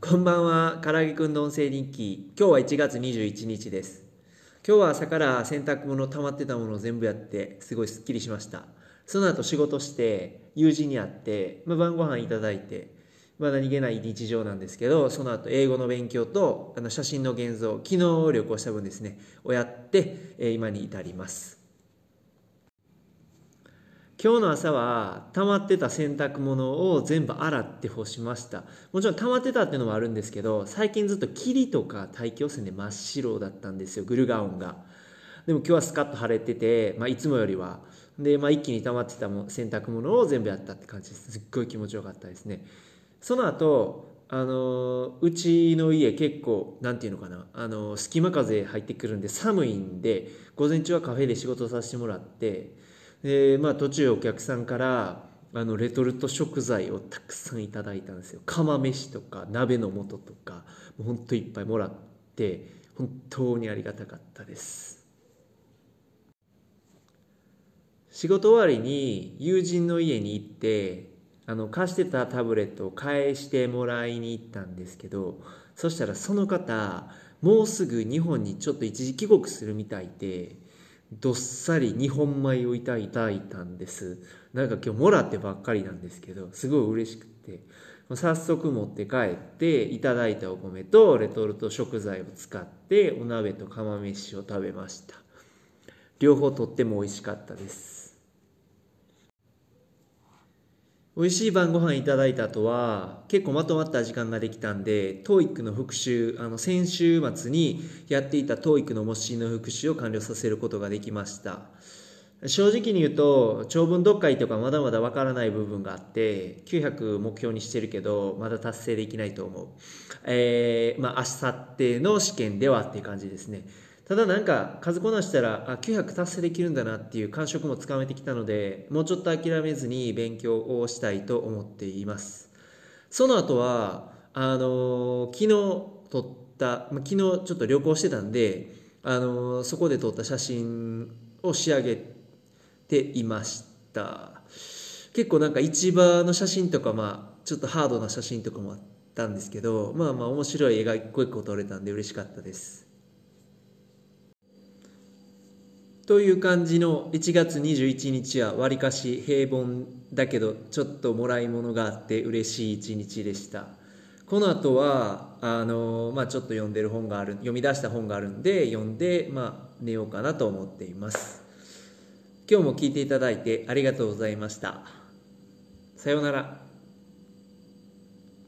こんばんは、からあげくんの音声日記。今日は1月21日です。今日は朝から洗濯物溜まってたものを全部やって、すごいスッキリしました。その後仕事して、友人に会って、まあ、晩ご飯いただいて、まあ、何気ない日常なんですけど、その後英語の勉強と、あの写真の現像、昨日旅行した分ですね、をやって、今に至ります。今日の朝は溜まってた洗濯物を全部洗って干しました。もちろん溜まってたっていうのもあるんですけど最近ずっと霧とか大気汚染で真っ白だったんですよグルガオンが。でも今日はスカッと晴れてて、まあ、いつもよりは。で、まあ、一気に溜まってたも洗濯物を全部やったって感じです。すっごい気持ちよかったですね。その後あのうちの家結構なんていうのかな。あの隙間風入ってくるんで寒いんで午前中はカフェで仕事させてもらってで、まあ、途中お客さんからあのレトルト食材をたくさんいただいたんですよ。釜飯とか鍋の素とかもうほんといっぱいもらって本当にありがたかったです。仕事終わりに友人の家に行ってあの貸してたタブレットを返してもらいに行ったんですけどそしたらその方もうすぐ日本にちょっと一時帰国するみたいでどっさり2本米をいただいたんです。なんか今日もらってばっかりなんですけどすごい嬉しくて。早速持って帰っていただいたお米とレトルト食材を使ってお鍋と釜飯を食べました。両方とっても美味しかったです。美味しい晩ご飯いただいた後は結構まとまった時間ができたんで TOEIC の復習あの先週末にやっていた TOEIC の模試の復習を完了させることができました。正直に言うと長文読解とかまだまだわからない部分があって900目標にしてるけどまだ達成できないと思う。えー、まあ明後日の試験ではっていう感じですね。ただなんか数こなしたらあ900達成できるんだなっていう感触もつかめてきたのでもうちょっと諦めずに勉強をしたいと思っています。その後はあのー昨日撮った、昨日ちょっと旅行してたんで、あのーそこで撮った写真を仕上げていました。結構なんか市場の写真とかまあちょっとハードな写真とかもあったんですけどまあまあ面白い絵が一個一個撮れたんで嬉しかったです。という感じの1月21日はわりかし平凡だけどちょっともらい物があって嬉しい一日でした。この後はあのまあちょっと読んでる本がある読み出した本があるんで読んでまあ寝ようかなと思っています。今日も聞いていただいてありがとうございました。さようなら。